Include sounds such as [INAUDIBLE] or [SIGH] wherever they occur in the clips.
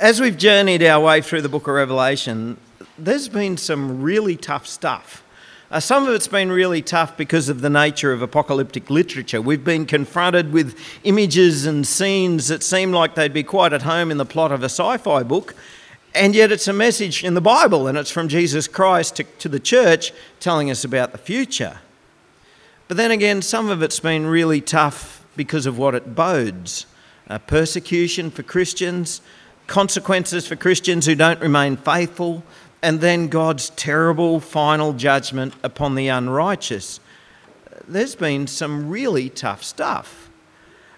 as we've journeyed our way through the book of Revelation, there's been some really tough stuff. Uh, some of it's been really tough because of the nature of apocalyptic literature. We've been confronted with images and scenes that seem like they'd be quite at home in the plot of a sci fi book, and yet it's a message in the Bible and it's from Jesus Christ to, to the church telling us about the future. But then again, some of it's been really tough because of what it bodes uh, persecution for Christians, consequences for Christians who don't remain faithful, and then God's terrible final judgment upon the unrighteous. There's been some really tough stuff.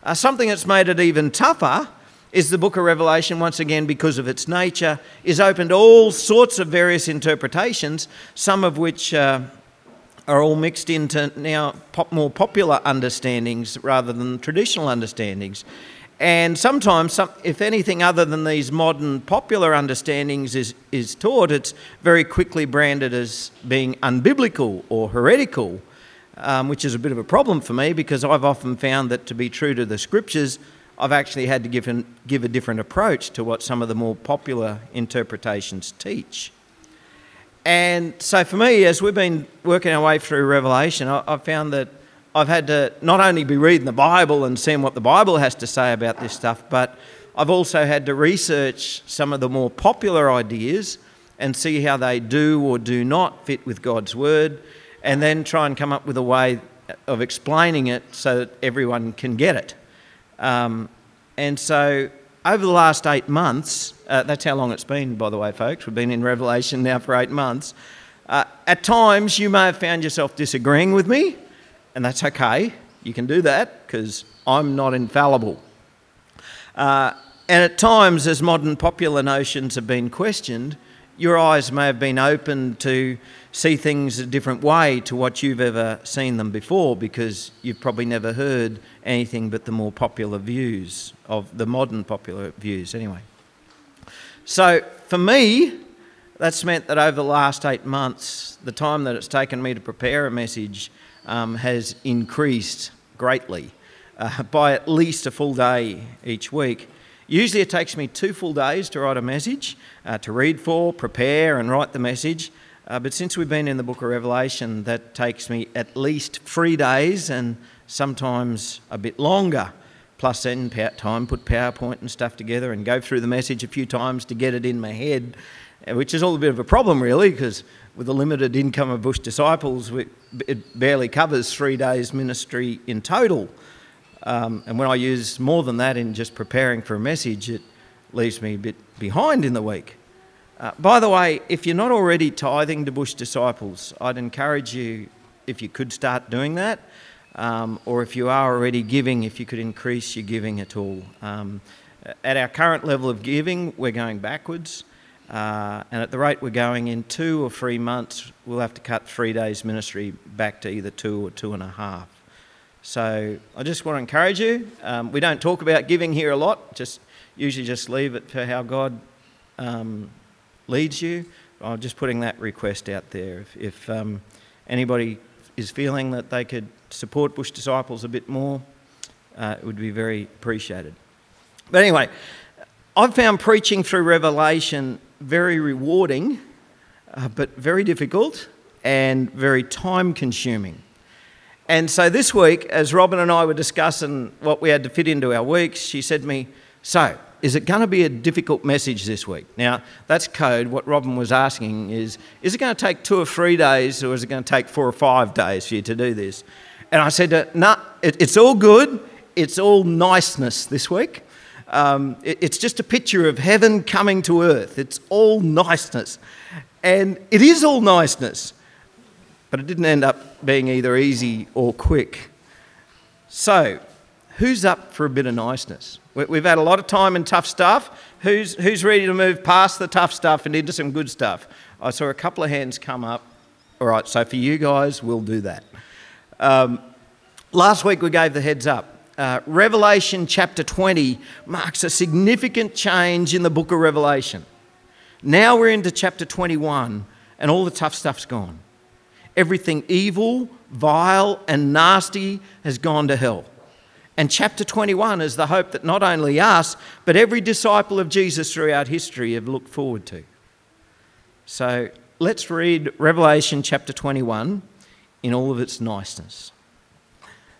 Uh, something that's made it even tougher is the book of Revelation, once again, because of its nature, is open to all sorts of various interpretations, some of which uh, are all mixed into now pop, more popular understandings rather than traditional understandings. And sometimes, some, if anything other than these modern popular understandings is, is taught, it's very quickly branded as being unbiblical or heretical, um, which is a bit of a problem for me because I've often found that to be true to the scriptures, I've actually had to give, an, give a different approach to what some of the more popular interpretations teach. And so for me, as we've been working our way through Revelation, I, I've found that I've had to not only be reading the Bible and seeing what the Bible has to say about this stuff, but I've also had to research some of the more popular ideas and see how they do or do not fit with God's Word, and then try and come up with a way of explaining it so that everyone can get it. Um, and so, over the last eight months, uh, that's how long it's been, by the way, folks. We've been in Revelation now for eight months. Uh, at times, you may have found yourself disagreeing with me and that's okay. You can do that because I'm not infallible. Uh, and at times, as modern popular notions have been questioned, your eyes may have been opened to see things a different way to what you've ever seen them before because you've probably never heard anything but the more popular views of the modern popular views, anyway. So, for me, that's meant that over the last eight months, the time that it's taken me to prepare a message um, has increased greatly uh, by at least a full day each week. Usually it takes me two full days to write a message, uh, to read for, prepare, and write the message. Uh, but since we've been in the book of Revelation, that takes me at least three days and sometimes a bit longer. Plus, then time, put PowerPoint and stuff together and go through the message a few times to get it in my head, uh, which is all a bit of a problem, really, because with the limited income of Bush disciples, it barely covers three days' ministry in total. Um, and when I use more than that in just preparing for a message, it leaves me a bit behind in the week. Uh, by the way, if you're not already tithing to Bush disciples, I'd encourage you, if you could start doing that, um, or if you are already giving, if you could increase your giving at all. Um, at our current level of giving, we're going backwards. Uh, and at the rate we're going in two or three months, we'll have to cut three days' ministry back to either two or two and a half. So I just want to encourage you. Um, we don't talk about giving here a lot, just usually just leave it for how God um, leads you. I'm just putting that request out there. If, if um, anybody is feeling that they could support Bush Disciples a bit more, uh, it would be very appreciated. But anyway, I've found preaching through Revelation very rewarding, uh, but very difficult and very time consuming. And so this week, as Robin and I were discussing what we had to fit into our weeks, she said to me, So, is it going to be a difficult message this week? Now, that's code. What Robin was asking is, is it going to take two or three days, or is it going to take four or five days for you to do this? And I said, No, nah, it, it's all good. It's all niceness this week. Um, it, it's just a picture of heaven coming to earth. It's all niceness. And it is all niceness, but it didn't end up being either easy or quick. So, who's up for a bit of niceness? We've had a lot of time and tough stuff. Who's, who's ready to move past the tough stuff and into some good stuff? I saw a couple of hands come up. All right, so for you guys, we'll do that. Um, last week we gave the heads up. Uh, Revelation chapter 20 marks a significant change in the book of Revelation. Now we're into chapter 21, and all the tough stuff's gone. Everything evil, vile, and nasty has gone to hell. And chapter 21 is the hope that not only us, but every disciple of Jesus throughout history have looked forward to. So let's read Revelation chapter 21 in all of its niceness.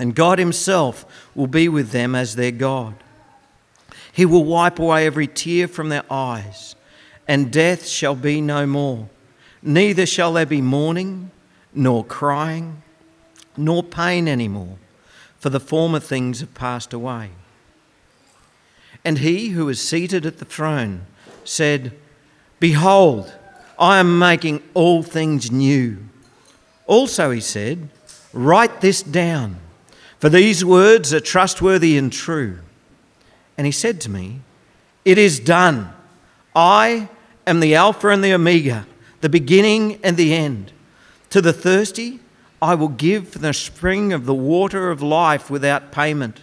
And God himself will be with them as their God. He will wipe away every tear from their eyes, and death shall be no more. Neither shall there be mourning, nor crying, nor pain anymore for the former things have passed away. And he who was seated at the throne said, Behold, I am making all things new. Also, he said, Write this down, for these words are trustworthy and true. And he said to me, It is done. I am the Alpha and the Omega, the beginning and the end. To the thirsty, I will give the spring of the water of life without payment.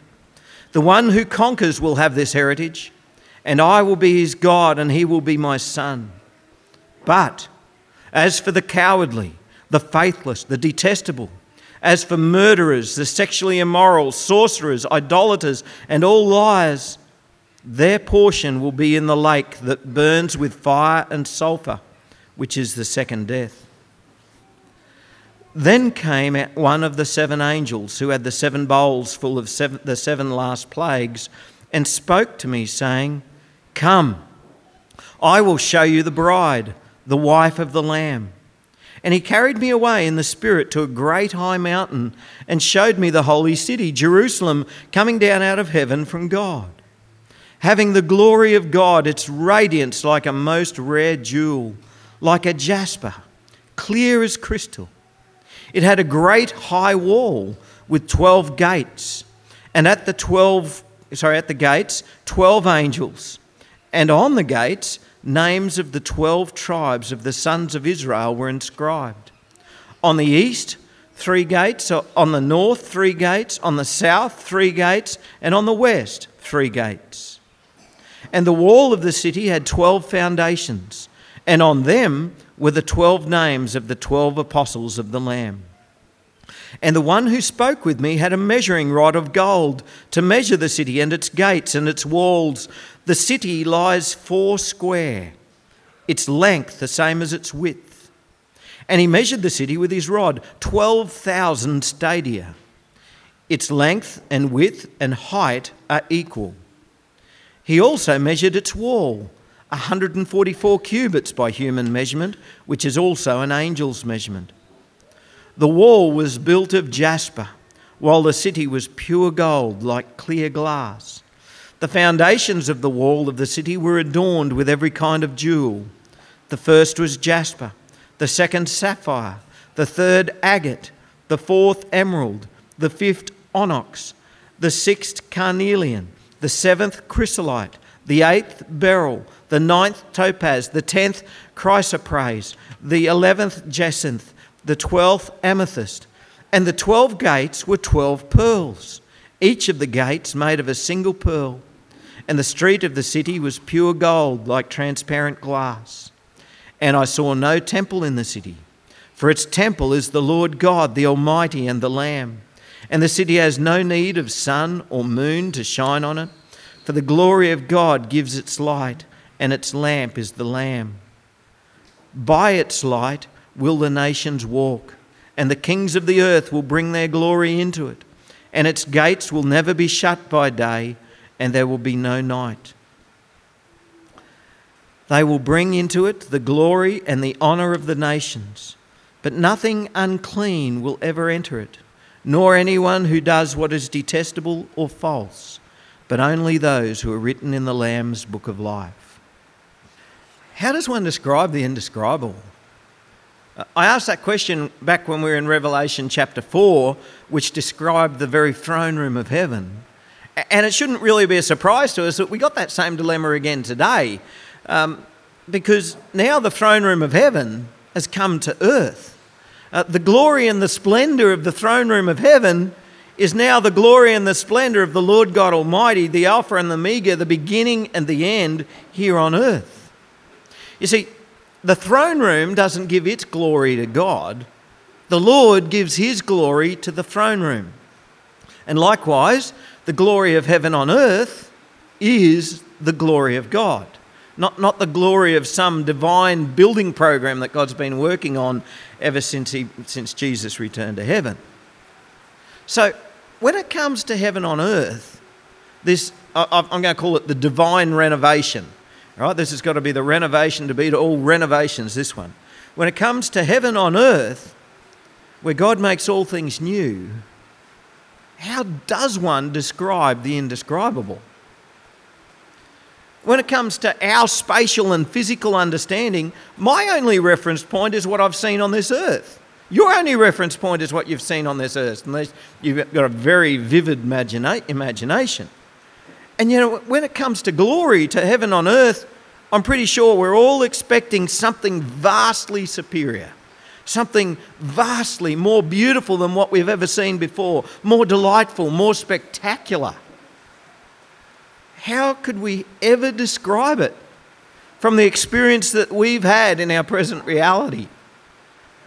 The one who conquers will have this heritage, and I will be his God, and he will be my son. But as for the cowardly, the faithless, the detestable, as for murderers, the sexually immoral, sorcerers, idolaters, and all liars, their portion will be in the lake that burns with fire and sulphur, which is the second death. Then came one of the seven angels who had the seven bowls full of seven, the seven last plagues and spoke to me, saying, Come, I will show you the bride, the wife of the Lamb. And he carried me away in the Spirit to a great high mountain and showed me the holy city, Jerusalem, coming down out of heaven from God, having the glory of God, its radiance like a most rare jewel, like a jasper, clear as crystal. It had a great high wall with 12 gates, and at the 12 sorry, at the gates 12 angels, and on the gates names of the 12 tribes of the sons of Israel were inscribed. On the east, three gates, on the north, three gates, on the south, three gates, and on the west, three gates. And the wall of the city had 12 foundations, and on them were the twelve names of the twelve apostles of the Lamb. And the one who spoke with me had a measuring rod of gold to measure the city and its gates and its walls. The city lies four square, its length the same as its width. And he measured the city with his rod, 12,000 stadia. Its length and width and height are equal. He also measured its wall 144 cubits by human measurement, which is also an angel's measurement. The wall was built of jasper, while the city was pure gold, like clear glass. The foundations of the wall of the city were adorned with every kind of jewel. The first was jasper, the second sapphire, the third agate, the fourth emerald, the fifth onyx, the sixth carnelian, the seventh chrysolite, the eighth beryl the ninth topaz, the tenth chrysoprase, the eleventh jacinth, the twelfth amethyst. And the twelve gates were twelve pearls, each of the gates made of a single pearl. And the street of the city was pure gold, like transparent glass. And I saw no temple in the city, for its temple is the Lord God, the Almighty, and the Lamb. And the city has no need of sun or moon to shine on it, for the glory of God gives its light and its lamp is the Lamb. By its light will the nations walk, and the kings of the earth will bring their glory into it, and its gates will never be shut by day, and there will be no night. They will bring into it the glory and the honour of the nations, but nothing unclean will ever enter it, nor anyone who does what is detestable or false, but only those who are written in the Lamb's book of life. How does one describe the indescribable? I asked that question back when we were in Revelation chapter 4, which described the very throne room of heaven. And it shouldn't really be a surprise to us that we got that same dilemma again today, um, because now the throne room of heaven has come to earth. Uh, the glory and the splendour of the throne room of heaven is now the glory and the splendour of the Lord God Almighty, the Alpha and the Omega, the beginning and the end here on earth. You see, the throne room doesn't give its glory to God, the Lord gives his glory to the throne room. And likewise, the glory of heaven on earth is the glory of God. Not, not the glory of some divine building program that God's been working on ever since, he, since Jesus returned to heaven. So, when it comes to heaven on earth, this, I'm going to call it the divine renovation. Right? This has got to be the renovation to beat all renovations, this one. When it comes to heaven on earth, where God makes all things new, how does one describe the indescribable? When it comes to our spatial and physical understanding, my only reference point is what I've seen on this earth. Your only reference point is what you've seen on this earth, unless you've got a very vivid imagina- imagination. And you know, when it comes to glory, to heaven on earth, I'm pretty sure we're all expecting something vastly superior something vastly more beautiful than what we've ever seen before, more delightful, more spectacular. How could we ever describe it from the experience that we've had in our present reality?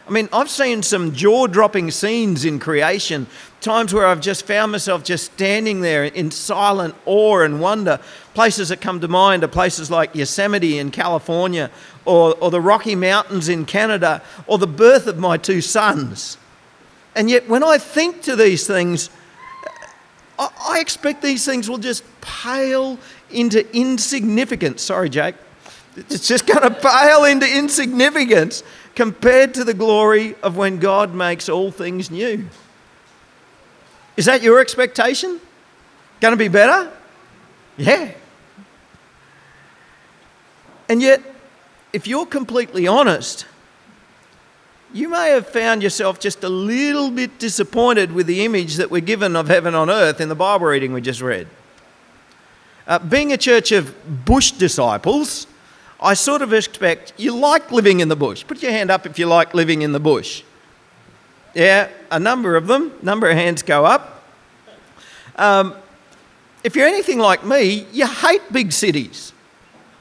I mean, I've seen some jaw dropping scenes in creation, times where I've just found myself just standing there in silent awe and wonder. Places that come to mind are places like Yosemite in California, or, or the Rocky Mountains in Canada, or the birth of my two sons. And yet, when I think to these things, I, I expect these things will just pale into insignificance. Sorry, Jake. It's just going to pale into insignificance compared to the glory of when God makes all things new. Is that your expectation? Going to be better? Yeah. And yet, if you're completely honest, you may have found yourself just a little bit disappointed with the image that we're given of heaven on earth in the Bible reading we just read. Uh, being a church of bush disciples, I sort of expect you like living in the bush. Put your hand up if you like living in the bush. Yeah, a number of them, number of hands go up. Um, if you're anything like me, you hate big cities.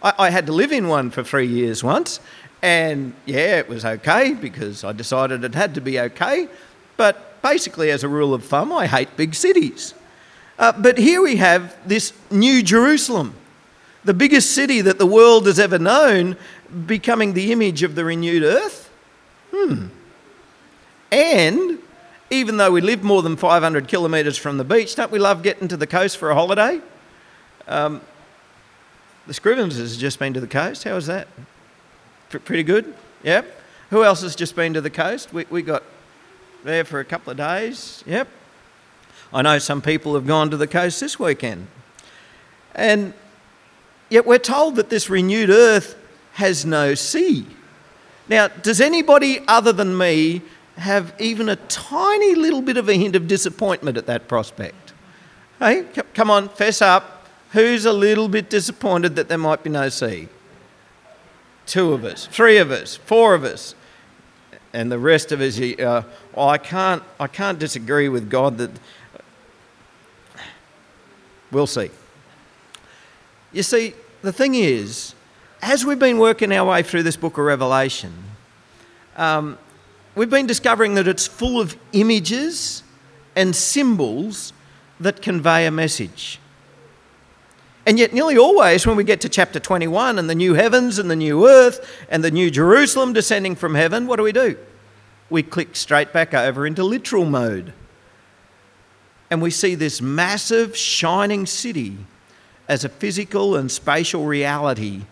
I, I had to live in one for three years once, and yeah, it was okay because I decided it had to be okay. But basically, as a rule of thumb, I hate big cities. Uh, but here we have this New Jerusalem the biggest city that the world has ever known, becoming the image of the renewed earth? Hmm. And even though we live more than 500 kilometres from the beach, don't we love getting to the coast for a holiday? Um, the Scrivens has just been to the coast. How was that? P- pretty good? Yep. Who else has just been to the coast? We, we got there for a couple of days. Yep. I know some people have gone to the coast this weekend. And Yet we're told that this renewed earth has no sea. Now, does anybody other than me have even a tiny little bit of a hint of disappointment at that prospect? Hey, come on, fess up. Who's a little bit disappointed that there might be no sea? Two of us, three of us, four of us, and the rest of us. Uh, well, I can't, I can't disagree with God that. We'll see. You see, the thing is, as we've been working our way through this book of Revelation, um, we've been discovering that it's full of images and symbols that convey a message. And yet, nearly always, when we get to chapter 21 and the new heavens and the new earth and the new Jerusalem descending from heaven, what do we do? We click straight back over into literal mode. And we see this massive, shining city as a physical and spatial reality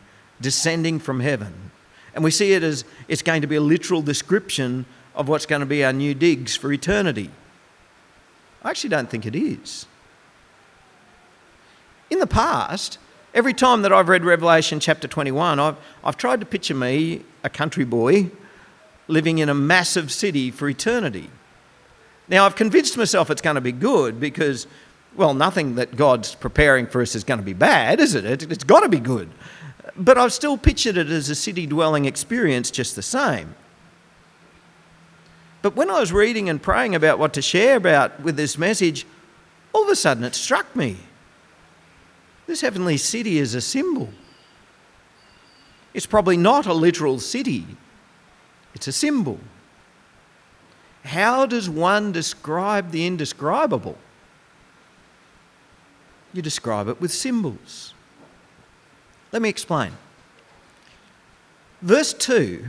descending from heaven. And we see it as it's going to be a literal description of what's going to be our new digs for eternity. I actually don't think it is. In the past, every time that I've read Revelation chapter 21, I've, I've tried to picture me, a country boy, living in a massive city for eternity. Now, I've convinced myself it's going to be good because Well, nothing that God's preparing for us is going to be bad, is it? It's got to be good. But I've still pictured it as a city dwelling experience just the same. But when I was reading and praying about what to share about with this message, all of a sudden it struck me. This heavenly city is a symbol. It's probably not a literal city, it's a symbol. How does one describe the indescribable? You describe it with symbols. Let me explain. Verse 2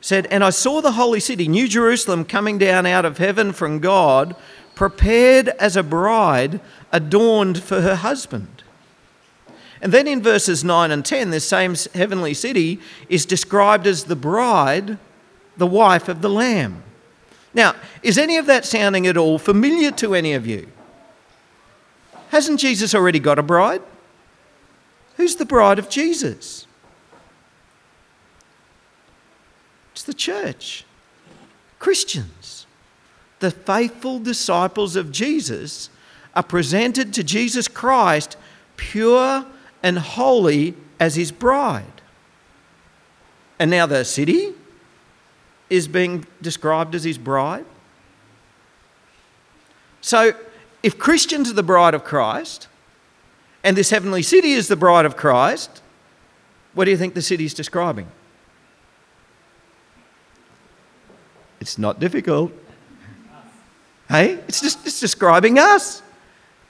said, And I saw the holy city, New Jerusalem, coming down out of heaven from God, prepared as a bride adorned for her husband. And then in verses 9 and 10, this same heavenly city is described as the bride, the wife of the Lamb. Now, is any of that sounding at all familiar to any of you? Hasn't Jesus already got a bride? Who's the bride of Jesus? It's the church, Christians. The faithful disciples of Jesus are presented to Jesus Christ pure and holy as his bride. And now the city is being described as his bride. So, if Christians are the bride of Christ, and this heavenly city is the bride of Christ, what do you think the city is describing? It's not difficult. Hey, it's just it's describing us.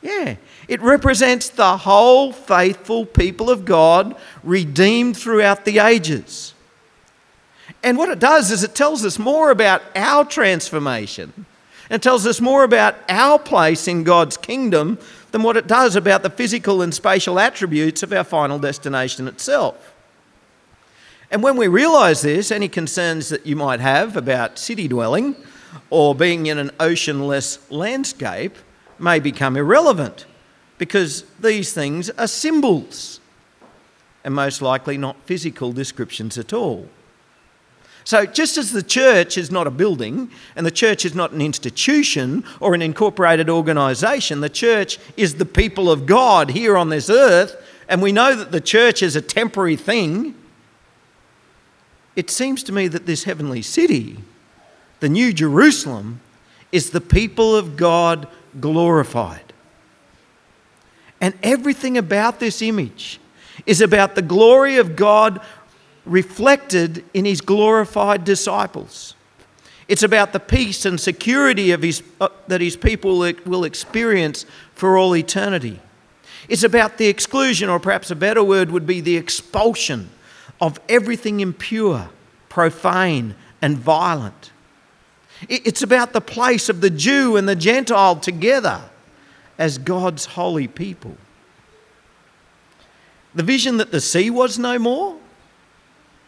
Yeah. It represents the whole faithful people of God redeemed throughout the ages. And what it does is it tells us more about our transformation and tells us more about our place in God's kingdom than what it does about the physical and spatial attributes of our final destination itself. And when we realise this, any concerns that you might have about city dwelling or being in an oceanless landscape may become irrelevant because these things are symbols and most likely not physical descriptions at all. So, just as the church is not a building and the church is not an institution or an incorporated organisation, the church is the people of God here on this earth, and we know that the church is a temporary thing. It seems to me that this heavenly city, the New Jerusalem, is the people of God glorified. And everything about this image is about the glory of God reflected in his glorified disciples. It's about the peace and security of his, uh, that his people will experience for all eternity. It's about the exclusion, or perhaps a better word would be the expulsion of everything impure, profane, and violent. It's about the place of the Jew and the Gentile together as God's holy people. The vision that the sea was no more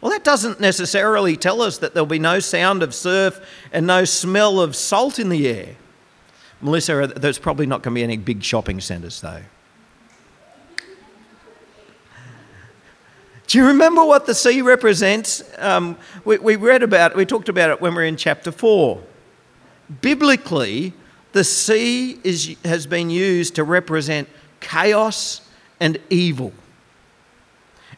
well, that doesn't necessarily tell us that there'll be no sound of surf and no smell of salt in the air. Melissa, there's probably not going to be any big shopping centres, though. Do you remember what the sea represents? Um, we, we read about, we talked about it when we were in chapter 4. Biblically, the sea is, has been used to represent chaos and evil.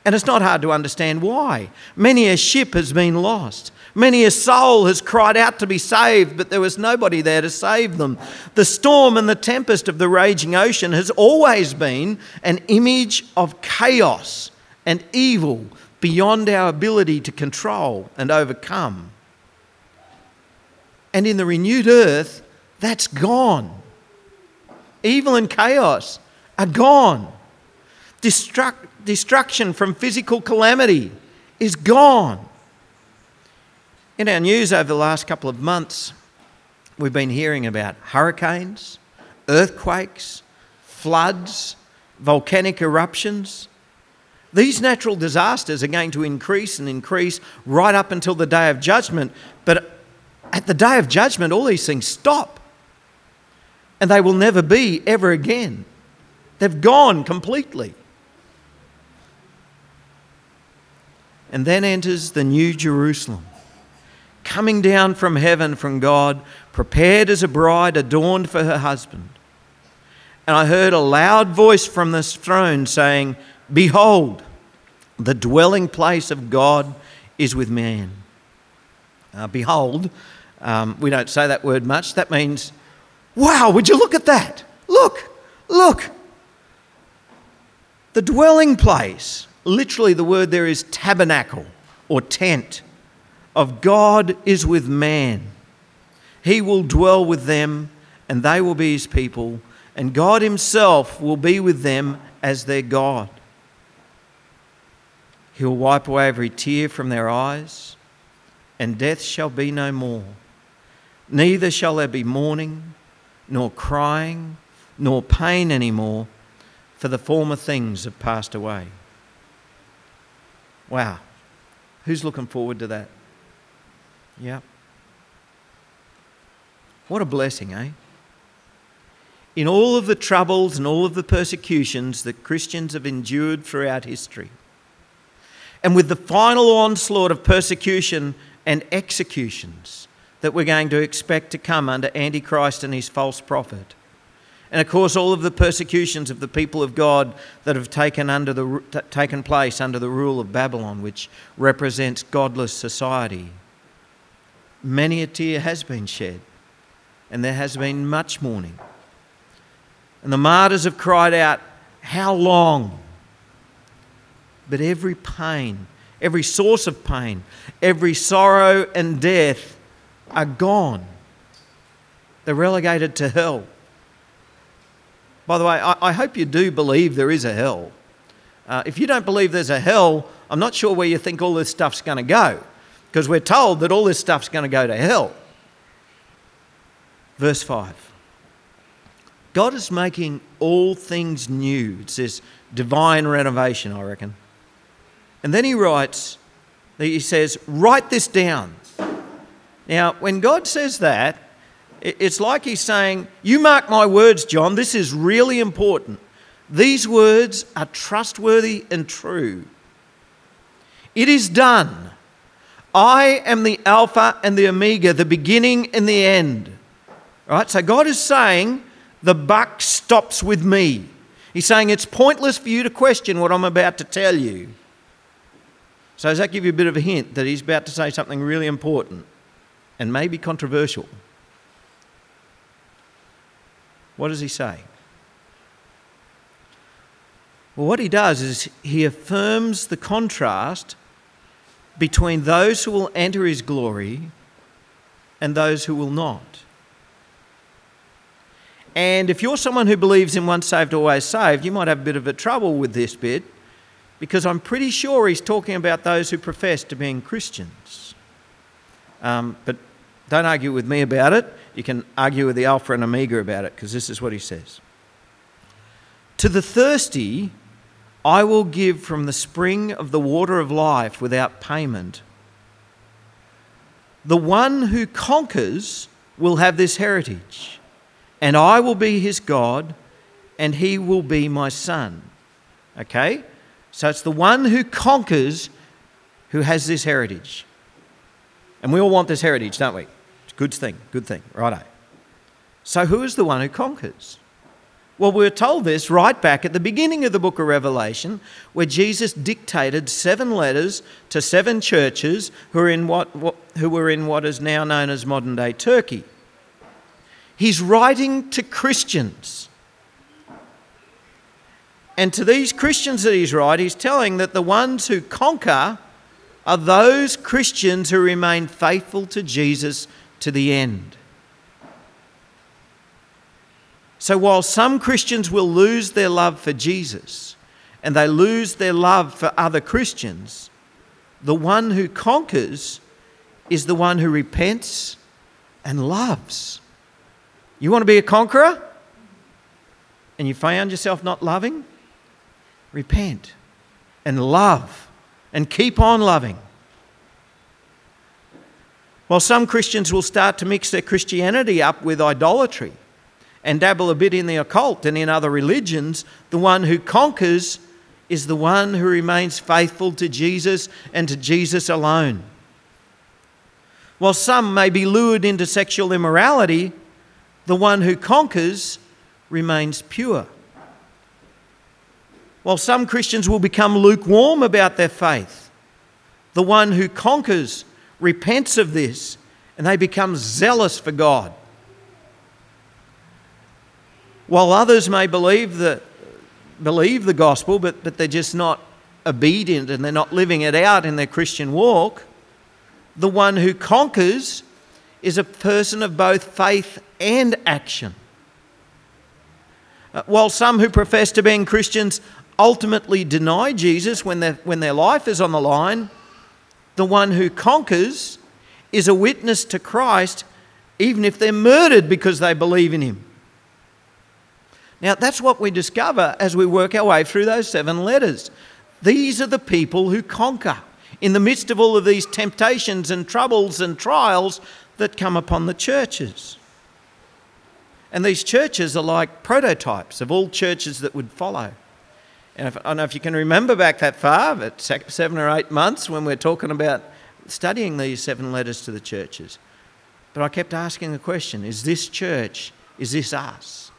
And it's not hard to understand why. Many a ship has been lost. Many a soul has cried out to be saved, but there was nobody there to save them. The storm and the tempest of the raging ocean has always been an image of chaos and evil beyond our ability to control and overcome. And in the renewed earth, that's gone. Evil and chaos are gone. Destruct, destruction from physical calamity is gone. In our news over the last couple of months, we've been hearing about hurricanes, earthquakes, floods, volcanic eruptions. These natural disasters are going to increase and increase right up until the day of judgment. But at the day of judgment, all these things stop. And they will never be ever again. They've gone completely. And then enters the New Jerusalem, coming down from heaven from God, prepared as a bride adorned for her husband. And I heard a loud voice from this throne saying, Behold, the dwelling place of God is with man. Uh, behold, um, we don't say that word much. That means, wow, would you look at that? Look, look. The dwelling place, literally, the word there is tabernacle or tent, of God is with man. He will dwell with them, and they will be his people, and God himself will be with them as their God. He will wipe away every tear from their eyes, and death shall be no more. Neither shall there be mourning, nor crying, nor pain any more, for the former things have passed away. Wow. Who's looking forward to that? Yeah. What a blessing, eh? In all of the troubles and all of the persecutions that Christians have endured throughout history, and with the final onslaught of persecution and executions that we're going to expect to come under Antichrist and his false prophet. And of course, all of the persecutions of the people of God that have taken, under the, taken place under the rule of Babylon, which represents godless society. Many a tear has been shed, and there has been much mourning. And the martyrs have cried out, How long? But every pain, every source of pain, every sorrow and death are gone. They're relegated to hell. By the way, I, I hope you do believe there is a hell. Uh, if you don't believe there's a hell, I'm not sure where you think all this stuff's going to go, because we're told that all this stuff's going to go to hell. Verse 5 God is making all things new. It's this divine renovation, I reckon. And then he writes, he says, Write this down. Now, when God says that, it's like he's saying, You mark my words, John, this is really important. These words are trustworthy and true. It is done. I am the Alpha and the Omega, the beginning and the end. Right? So God is saying, The buck stops with me. He's saying, It's pointless for you to question what I'm about to tell you. So, does that give you a bit of a hint that he's about to say something really important and maybe controversial? What does he say? Well, what he does is he affirms the contrast between those who will enter his glory and those who will not. And if you're someone who believes in once saved, always saved, you might have a bit of a trouble with this bit because I'm pretty sure he's talking about those who profess to being Christians. Um, but don't argue with me about it. You can argue with the Alpha and Omega about it because this is what he says. To the thirsty, I will give from the spring of the water of life without payment. The one who conquers will have this heritage, and I will be his God, and he will be my son. Okay? So it's the one who conquers who has this heritage. And we all want this heritage, don't we? It's a good thing, good thing, righto. So who is the one who conquers? Well, we're told this right back at the beginning of the book of Revelation, where Jesus dictated seven letters to seven churches who are in what, what, who were in what is now known as modern day Turkey. He's writing to Christians. And to these Christians that he's writing, he's telling that the ones who conquer are those Christians who remain faithful to Jesus to the end. So while some Christians will lose their love for Jesus and they lose their love for other Christians, the one who conquers is the one who repents and loves. You want to be a conqueror? And you found yourself not loving? Repent and love and keep on loving. While some Christians will start to mix their Christianity up with idolatry and dabble a bit in the occult and in other religions, the one who conquers is the one who remains faithful to Jesus and to Jesus alone. While some may be lured into sexual immorality, the one who conquers remains pure. While some Christians will become lukewarm about their faith, the one who conquers repents of this and they become zealous for God. While others may believe the, believe the gospel, but, but they're just not obedient and they're not living it out in their Christian walk, the one who conquers is a person of both faith and action. Uh, while some who profess to being Christians ultimately deny Jesus when, when their life is on the line, the one who conquers is a witness to Christ even if they're murdered because they believe in him. Now, that's what we discover as we work our way through those seven letters. These are the people who conquer in the midst of all of these temptations and troubles and trials that come upon the churches. And these churches are like prototypes of all churches that would follow. And if, I don't know if you can remember back that far, but seven or eight months when we're talking about studying these seven letters to the churches. But I kept asking the question is this church, is this us?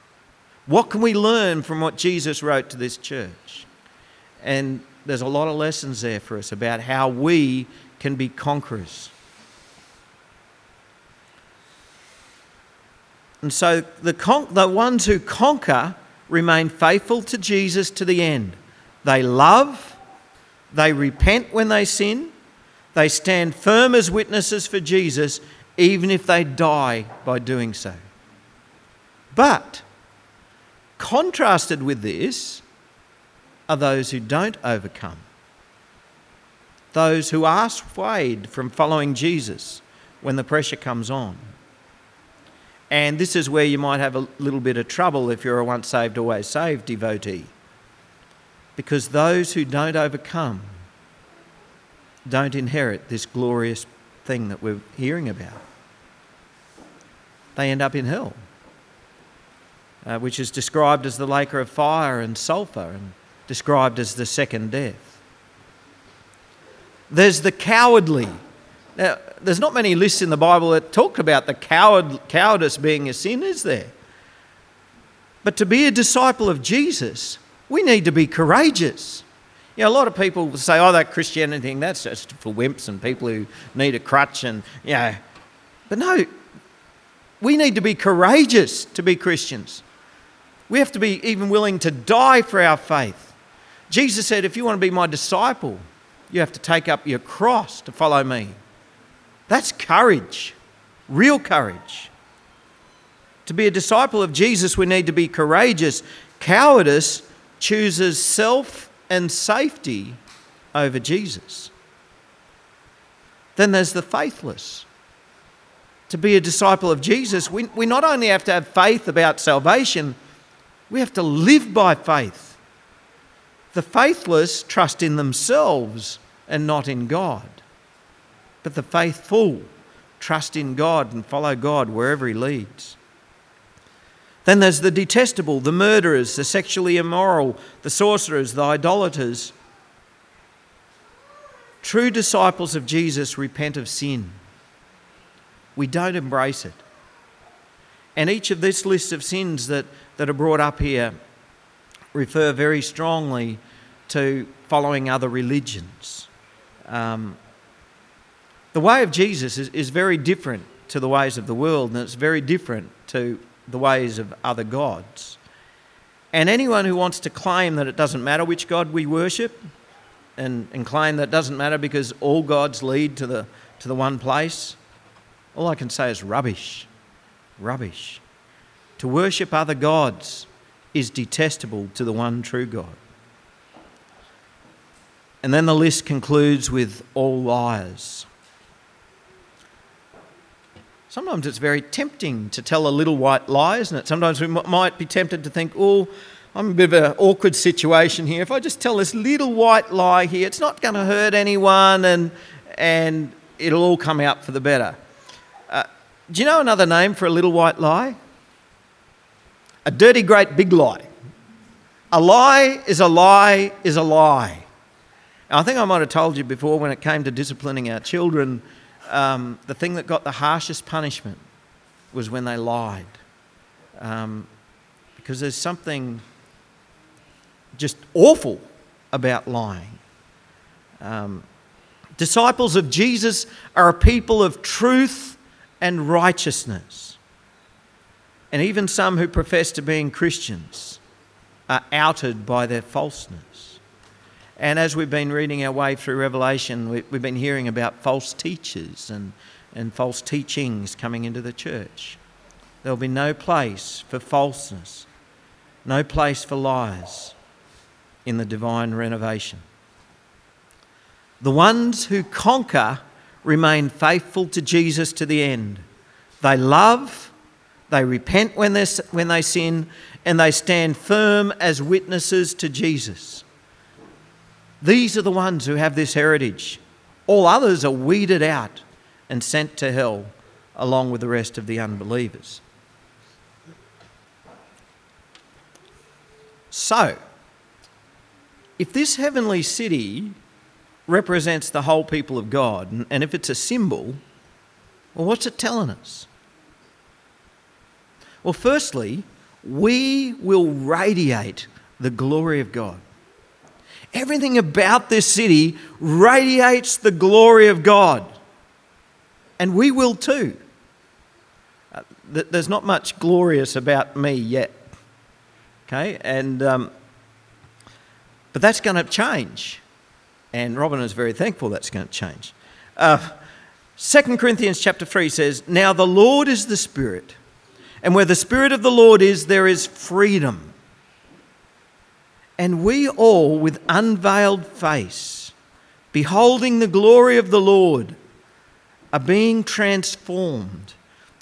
What can we learn from what Jesus wrote to this church? And there's a lot of lessons there for us about how we can be conquerors. And so the, con- the ones who conquer remain faithful to Jesus to the end. They love, they repent when they sin, they stand firm as witnesses for Jesus, even if they die by doing so. But, contrasted with this, are those who don't overcome. Those who are swayed from following Jesus when the pressure comes on. And this is where you might have a little bit of trouble if you're a once saved, always saved devotee. Because those who don't overcome don't inherit this glorious thing that we're hearing about. They end up in hell, uh, which is described as the lake of fire and sulphur and described as the second death. There's the cowardly. Now, there's not many lists in the Bible that talk about the coward, cowardice being a sin, is there? But to be a disciple of Jesus, we need to be courageous. You know, a lot of people say, oh, that Christianity thing, that's just for wimps and people who need a crutch and, you know. But no, we need to be courageous to be Christians. We have to be even willing to die for our faith. Jesus said, if you want to be my disciple, you have to take up your cross to follow me. That's courage, real courage. To be a disciple of Jesus, we need to be courageous. Cowardice chooses self and safety over Jesus. Then there's the faithless. To be a disciple of Jesus, we, we not only have to have faith about salvation, we have to live by faith. The faithless trust in themselves and not in God. But the faithful trust in God and follow God wherever He leads. Then there's the detestable, the murderers, the sexually immoral, the sorcerers, the idolaters. True disciples of Jesus repent of sin. We don't embrace it. And each of this list of sins that, that are brought up here refer very strongly to following other religions. Um, the way of Jesus is, is very different to the ways of the world, and it's very different to the ways of other gods. And anyone who wants to claim that it doesn't matter which God we worship and, and claim that it doesn't matter because all gods lead to the, to the one place, all I can say is rubbish. Rubbish. To worship other gods is detestable to the one true God. And then the list concludes with all liars. Sometimes it's very tempting to tell a little white lie, isn't it? Sometimes we m- might be tempted to think, oh, I'm a bit of an awkward situation here. If I just tell this little white lie here, it's not going to hurt anyone and, and it'll all come out for the better. Uh, do you know another name for a little white lie? A dirty, great big lie. A lie is a lie is a lie. I think I might have told you before when it came to disciplining our children um, the thing that got the harshest punishment was when they lied. Um, because there's something just awful about lying. Um, disciples of Jesus are a people of truth and righteousness. And even some who profess to being Christians are outed by their falseness. And as we've been reading our way through Revelation, we, have been hearing about false teachers and, and false teachings coming into the church. There'll be no place for falseness, no place for lies in the divine renovation. The ones who conquer remain faithful to Jesus to the end. They love, they repent when, when they sin, and they stand firm as witnesses to Jesus. These are the ones who have this heritage. All others are weeded out and sent to hell along with the rest of the unbelievers. So, if this heavenly city represents the whole people of God, and if it's a symbol, well, what's it telling us? Well, firstly, we will radiate the glory of God. Everything about this city radiates the glory of God. And we will too. Uh, there's not much glorious about me yet. Okay? And, um, but that's going to change. And Robin is very thankful that's going to change. Uh, 2 Corinthians chapter 3 says, Now the Lord is the Spirit, and where the Spirit of the Lord is, there is freedom. And we all, with unveiled face, beholding the glory of the Lord, are being transformed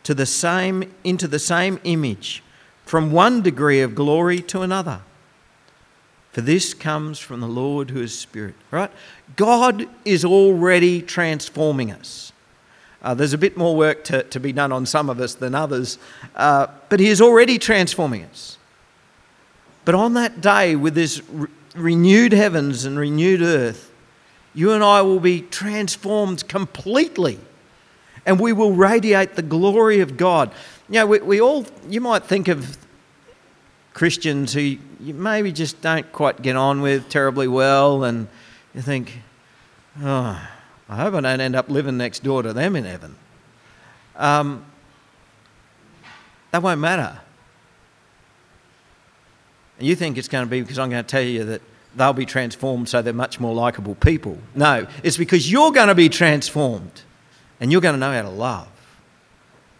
to the same, into the same image from one degree of glory to another. For this comes from the Lord who is Spirit. Right? God is already transforming us. Uh, there's a bit more work to, to be done on some of us than others, uh, but He is already transforming us. But on that day, with this re- renewed heavens and renewed earth, you and I will be transformed completely and we will radiate the glory of God. You know, we, we all, you might think of Christians who you maybe just don't quite get on with terribly well, and you think, oh, I hope I don't end up living next door to them in heaven. Um, that won't matter. You think it's going to be because I'm going to tell you that they'll be transformed so they're much more likable people. No, it's because you're going to be transformed and you're going to know how to love.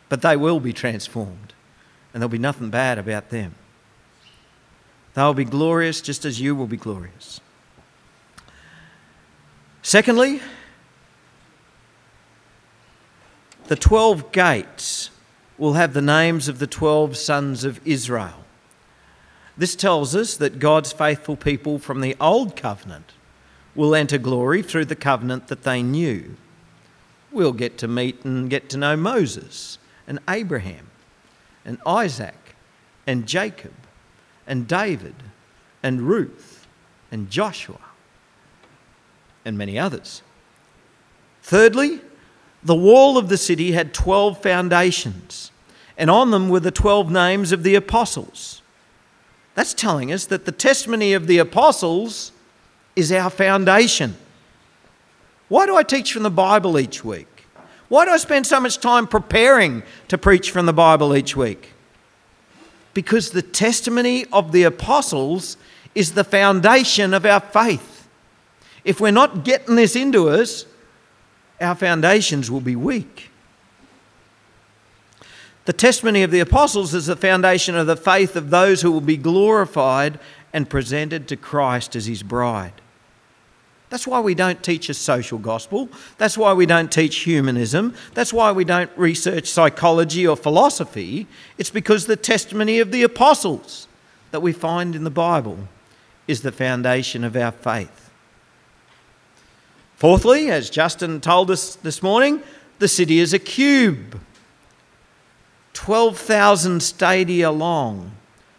But they will be transformed, and there'll be nothing bad about them. They'll be glorious just as you will be glorious. Secondly, the 12 gates will have the names of the 12 sons of Israel. This tells us that God's faithful people from the Old Covenant will enter glory through the covenant that they knew. We'll get to meet and get to know Moses and Abraham and Isaac and Jacob and David and Ruth and Joshua and many others. Thirdly, the wall of the city had 12 foundations, and on them were the 12 names of the apostles. That's telling us that the testimony of the apostles is our foundation. Why do I teach from the Bible each week? Why do I spend so much time preparing to preach from the Bible each week? because the testimony of the apostles is the foundation of our faith. If we're not getting this into us, our foundations will be weak. The testimony of the apostles is the foundation of the faith of those who will be glorified and presented to Christ as his bride. That's why we don't teach a social gospel. That's why we don't teach humanism. That's why we don't research psychology or philosophy. It's because the testimony of the apostles that we find in the Bible is the foundation of our faith. Fourthly, as Justin told us this morning, the city is a cube 12,000 stadia long,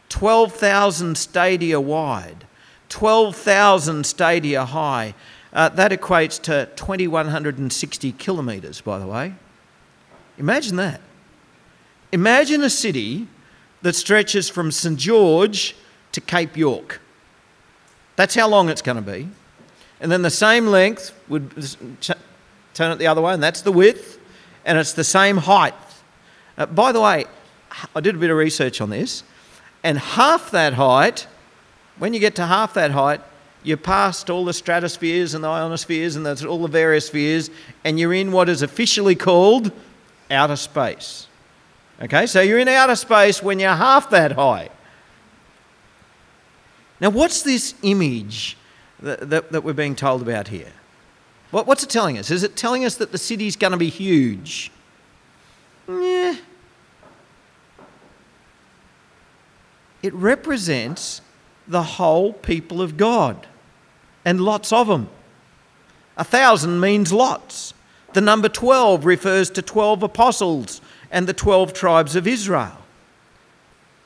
12,000 stadia wide. 12,000 stadia high. Uh, that equates to 2,160 kilometres, by the way. Imagine that. Imagine a city that stretches from St George to Cape York. That's how long it's going to be. And then the same length would turn it the other way, and that's the width, and it's the same height. Uh, by the way, I did a bit of research on this, and half that height, when you get to half that height, you're past all the stratospheres and the ionospheres and all the various spheres, and you're in what is officially called outer space. Okay, so you're in outer space when you're half that high. Now, what's this image that, that, that we're being told about here? What, what's it telling us? Is it telling us that the city's going to be huge? Yeah. It represents the whole people of God and lots of them. A thousand means lots. The number 12 refers to 12 apostles and the 12 tribes of Israel.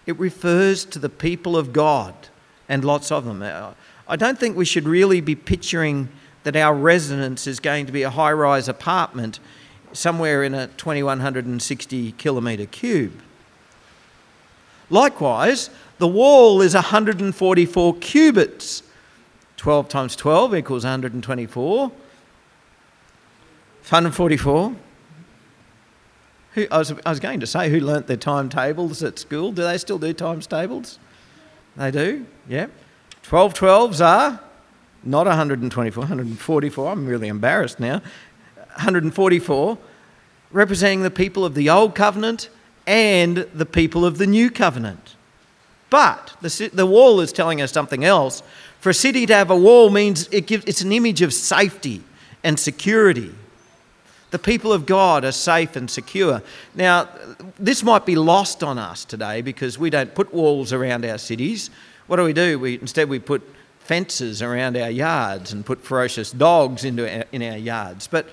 It refers to the people of God and lots of them. I don't think we should really be picturing that our residence is going to be a high rise apartment somewhere in a 2160 kilometre cube. Likewise, the wall is 144 cubits. 12 times 12 equals 124. 144. Who, I, was, I was going to say who learnt their timetables at school. Do they still do times tables? They do, yeah. 12 12s are not 124, 144. I'm really embarrassed now. 144, representing the people of the Old Covenant and the people of the New Covenant. But the, the wall is telling us something else. For a city to have a wall means it gives, it's an image of safety and security. The people of God are safe and secure. Now, this might be lost on us today because we don't put walls around our cities. What do we do? We, instead, we put fences around our yards and put ferocious dogs into our, in our yards. But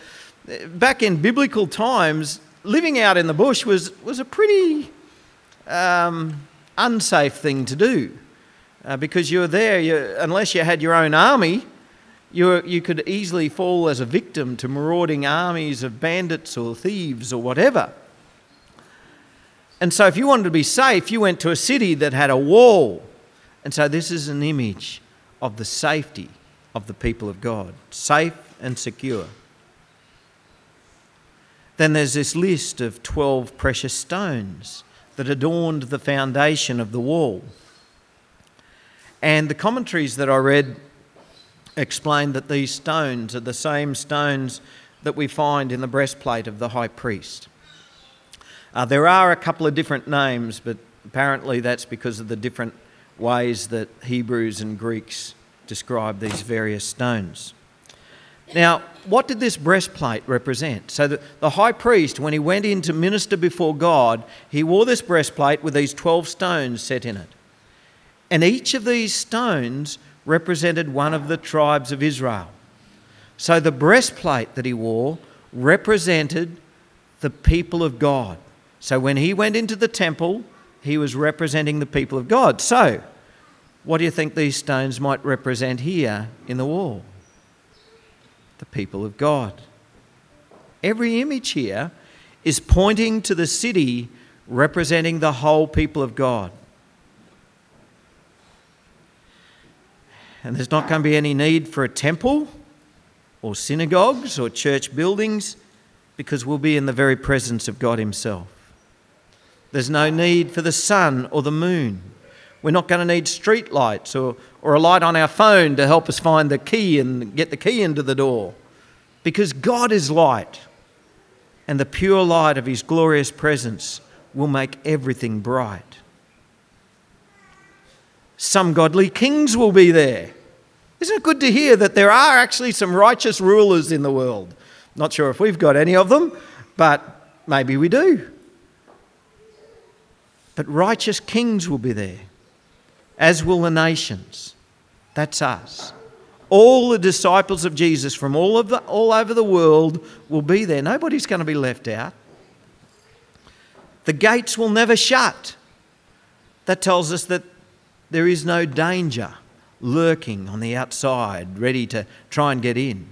back in biblical times, living out in the bush was, was a pretty um, unsafe thing to do uh, because you were there, you, unless you had your own army, you, you could easily fall as a victim to marauding armies of bandits or thieves or whatever. And so, if you wanted to be safe, you went to a city that had a wall. And so, this is an image of the safety of the people of God safe and secure. Then there's this list of 12 precious stones that adorned the foundation of the wall. And the commentaries that I read explain that these stones are the same stones that we find in the breastplate of the high priest. Uh, there are a couple of different names, but apparently that's because of the different ways that Hebrews and Greeks describe these various stones. Now, what did this breastplate represent? So, the, the high priest, when he went in to minister before God, he wore this breastplate with these 12 stones set in it. And each of these stones represented one of the tribes of Israel. So, the breastplate that he wore represented the people of God. So, when he went into the temple, he was representing the people of God. So, what do you think these stones might represent here in the wall? The people of God. Every image here is pointing to the city representing the whole people of God. And there's not going to be any need for a temple or synagogues or church buildings because we'll be in the very presence of God Himself. There's no need for the sun or the moon we're not going to need street lights or, or a light on our phone to help us find the key and get the key into the door. Because God is light, and the pure light of His glorious presence will make everything bright. Some godly kings will be there. Isn't it good to hear that there are actually some righteous rulers in the world? Not sure if we've got any of them, but maybe we do. But righteous kings will be there as will the nations. That's us. All the disciples of Jesus from all, of the, all over the world will be there. Nobody's going to be left out. The gates will never shut. That tells us that there is no danger lurking on the outside, ready to try and get in.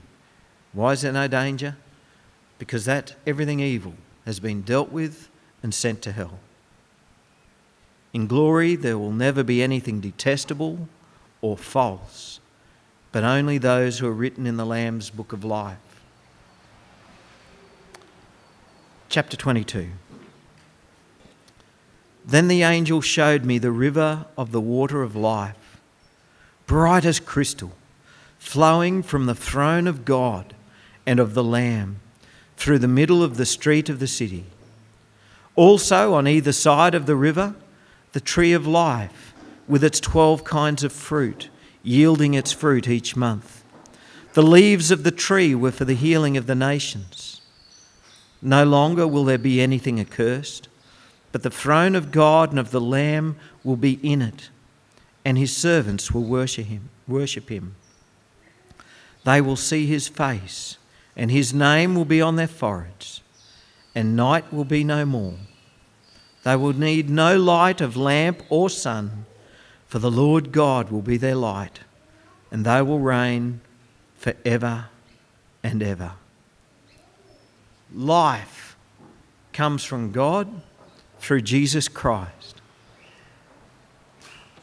Why is there no danger? Because that everything evil has been dealt with and sent to hell. In glory, there will never be anything detestable or false, but only those who are written in the Lamb's book of life. Chapter 22. Then the angel showed me the river of the water of life, bright as crystal, flowing from the throne of God and of the Lamb through the middle of the street of the city. Also, on either side of the river, the tree of life with its 12 kinds of fruit, yielding its fruit each month. The leaves of the tree were for the healing of the nations. No longer will there be anything accursed, but the throne of God and of the Lamb will be in it, and his servants will worship him. Worship him. They will see his face and his name will be on their foreheads, and night will be no more. They will need no light of lamp or sun, for the Lord God will be their light, and they will reign forever and ever. Life comes from God through Jesus Christ.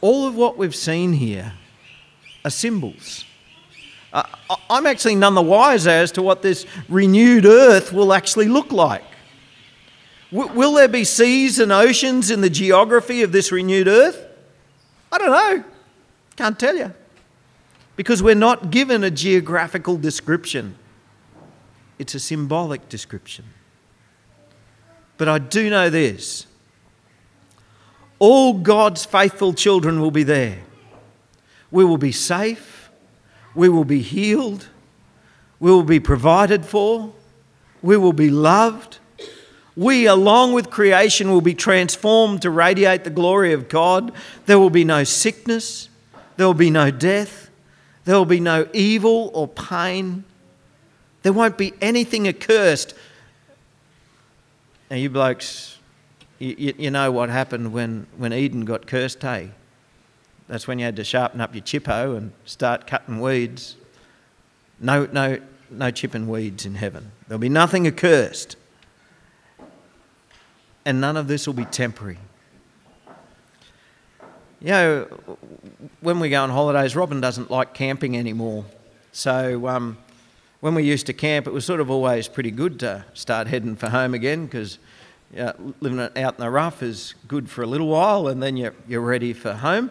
All of what we've seen here are symbols I'm actually none the wiser as to what this renewed earth will actually look like. W- will there be seas and oceans in the geography of this renewed earth? I don't know. Can't tell you. Because we're not given a geographical description, it's a symbolic description. But I do know this all God's faithful children will be there. We will be safe we will be healed, we will be provided for, we will be loved. We, along with creation, will be transformed to radiate the glory of God. There will be no sickness, there will be no death, there will be no evil or pain. There won't be anything accursed. Now, you blokes, you, you know what happened when, when Eden got cursed, hey? That's when you had to sharpen up your chippo and start cutting weeds. No, no, no chipping weeds in heaven. There'll be nothing accursed. And none of this will be temporary. You know, when we go on holidays, Robin doesn't like camping anymore. So um, when we used to camp, it was sort of always pretty good to start heading for home again because living out in the rough is good for a little while and then you're, you're ready for home.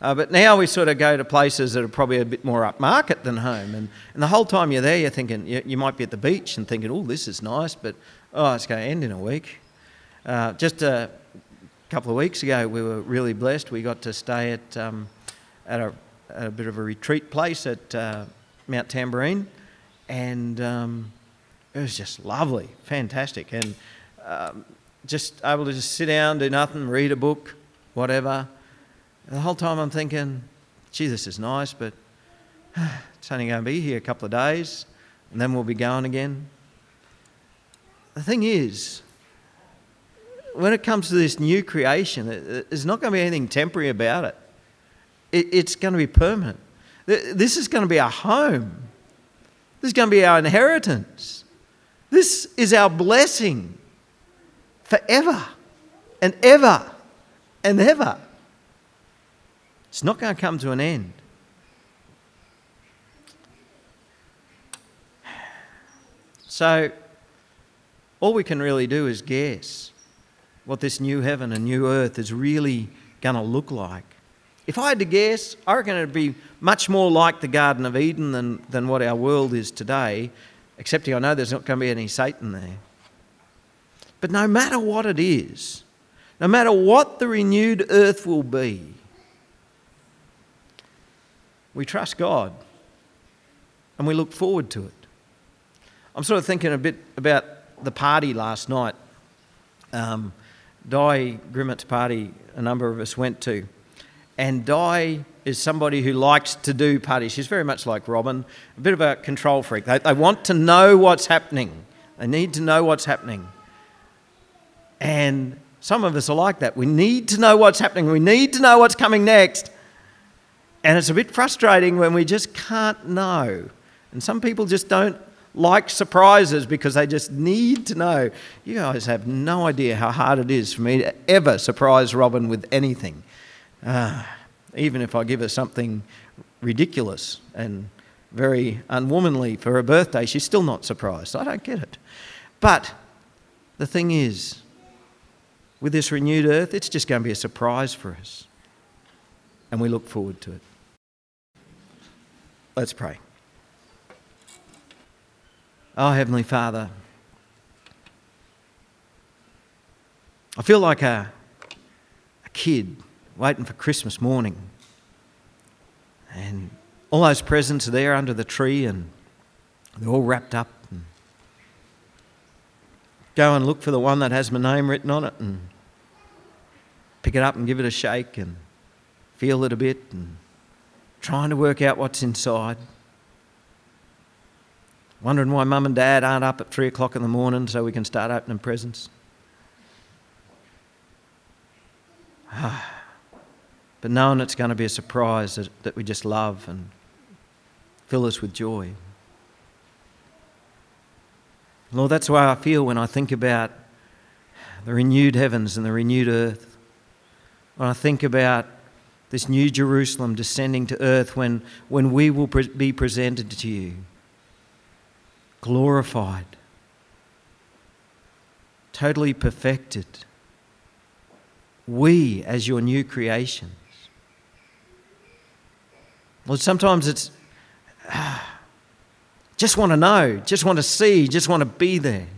Uh, but now we sort of go to places that are probably a bit more upmarket than home. And, and the whole time you're there, you're thinking, you, you might be at the beach and thinking, oh, this is nice, but oh, it's going to end in a week. Uh, just a couple of weeks ago, we were really blessed. We got to stay at, um, at, a, at a bit of a retreat place at uh, Mount Tamborine, And um, it was just lovely, fantastic. And um, just able to just sit down, do nothing, read a book, whatever the whole time I'm thinking, gee, this is nice, but [SIGHS] it's only going to be here a couple of days and then we'll be going again. The thing is, when it comes to this new creation, there's not going to be anything temporary about it. It's going to be permanent. This is going to be our home. This is going to be our inheritance. This is our blessing forever and ever and ever. It's not going to come to an end. So, all we can really do is guess what this new heaven and new earth is really going to look like. If I had to guess, I reckon it'd be much more like the Garden of Eden than, than what our world is today, except I know there's not going to be any Satan there. But no matter what it is, no matter what the renewed earth will be, we trust God and we look forward to it. I'm sort of thinking a bit about the party last night. Um, Di Grimmett's party, a number of us went to. And Di is somebody who likes to do parties. She's very much like Robin, a bit of a control freak. They, they want to know what's happening, they need to know what's happening. And some of us are like that. We need to know what's happening, we need to know what's coming next. And it's a bit frustrating when we just can't know. And some people just don't like surprises because they just need to know. You guys have no idea how hard it is for me to ever surprise Robin with anything. Uh, even if I give her something ridiculous and very unwomanly for her birthday, she's still not surprised. I don't get it. But the thing is, with this renewed earth, it's just going to be a surprise for us. And we look forward to it. Let's pray. Oh, Heavenly Father, I feel like a, a kid waiting for Christmas morning. And all those presents are there under the tree and they're all wrapped up. And go and look for the one that has my name written on it and pick it up and give it a shake and feel it a bit and trying to work out what's inside. Wondering why mum and dad aren't up at three o'clock in the morning so we can start opening presents. Ah. but knowing it's going to be a surprise that, that we just love and fill us with joy. Lord, that's why I feel when I think about the renewed heavens and the renewed earth. When I think about this new Jerusalem descending to earth when, when we will pre- be presented to you, glorified, totally perfected. We as your new creations. Lord, sometimes it's [SIGHS] just want to know, just want to see, just want to be there.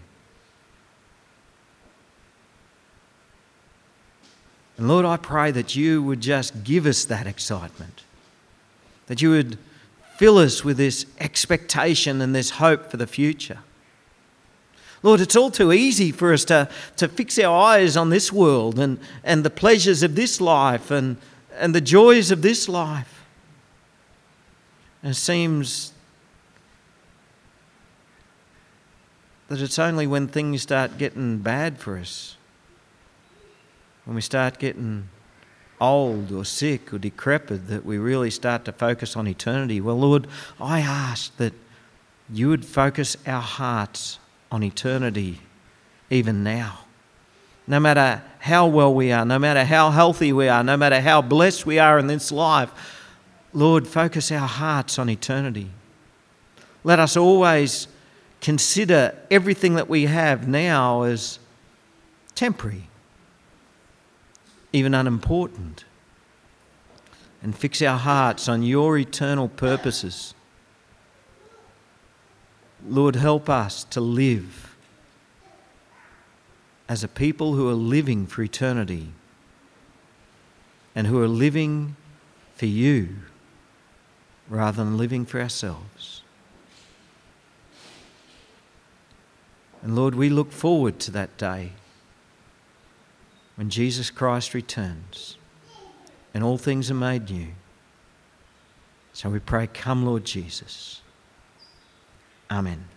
And Lord, I pray that you would just give us that excitement, that you would fill us with this expectation and this hope for the future. Lord, it's all too easy for us to, to fix our eyes on this world and, and the pleasures of this life and, and the joys of this life. And it seems that it's only when things start getting bad for us when we start getting old or sick or decrepit that we really start to focus on eternity. Well, Lord, I ask that you would focus our hearts on eternity even now. No matter how well we are, no matter how healthy we are, no matter how blessed we are in this life, Lord, focus our hearts on eternity. Let us always consider everything that we have now as temporary even unimportant, and fix our hearts on your eternal purposes. Lord, help us to live as a people who are living for eternity and who are living for you rather than living for ourselves. And Lord, we look forward to that day when Jesus Christ returns and all things are made new. So we pray, Come, Lord Jesus. Amen.